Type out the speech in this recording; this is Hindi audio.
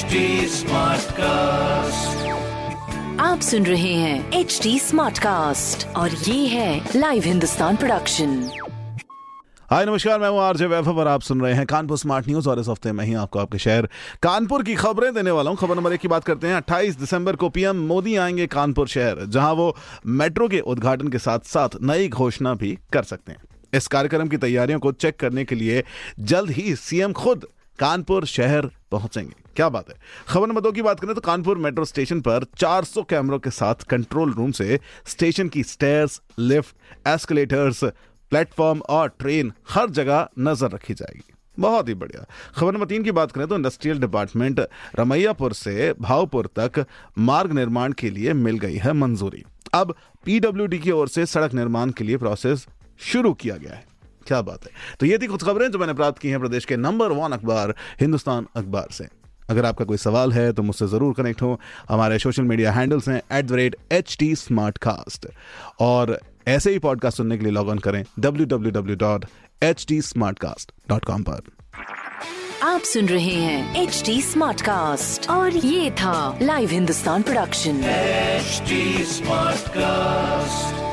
HD Smartcast. आप सुन रहे हैं एच डी स्मार्ट कास्ट और ये है लाइव हिंदुस्तान प्रोडक्शन हाय नमस्कार मैं हूँ आरजे वैभव और आप सुन रहे हैं कानपुर स्मार्ट न्यूज़ और इस हफ़्ते में ही आपको आपके शहर कानपुर की खबरें देने वाला हूँ। खबर नंबर एक की बात करते हैं 28 दिसंबर को पीएम मोदी आएँगे कानपुर शहर जहाँ वो मेट्रो के उद्घाटन के साथ साथ नई घोषणा भी कर सकते हैं। इस कार्यक्रम की तैयारियों को चेक करने के लिए जल्द ही सीएम खुद कानपुर शहर पहुँचेंगे। क्या बात है? खबर नंबर दो की बात करें तो कानपुर मेट्रो स्टेशन पर 400 कैमरों के साथ कंट्रोल रूम से स्टेशन की स्टेयर्स, लिफ्ट, एस्केलेटर्स, प्लेटफॉर्म और ट्रेन हर जगह नज़र रखी जाएगी। बहुत ही बढ़िया। खबर नंबर तीन की बात करें तो इंडस्ट्रियल डिपार्टमेंट रमैयापुर से भावपुर तक मार्ग निर्माण के लिए मिल गई है मंजूरी। अब पीडब्ल्यूडी की ओर से सड़क निर्माण के लिए प्रोसेस शुरू किया गया है। क्या बात है? तो ये थी कुछ खबरें जो मैंने प्राप्त की हैं प्रदेश के नंबर वन अखबार हिंदुस्तान अखबार से। अगर आपका कोई सवाल है तो मुझसे ज़रूर कनेक्ट हो। हमारे सोशल मीडिया हैंडल्स हैं at the rate H T smart cast और ऐसे ही पॉडकास्ट सुनने के लिए लॉग ऑन करें W W W dot H T smart cast dot com पर। आप सुन रहे हैं एच टी स्मार्ट कास्ट और ये था live Hindustan production HD Smartcast.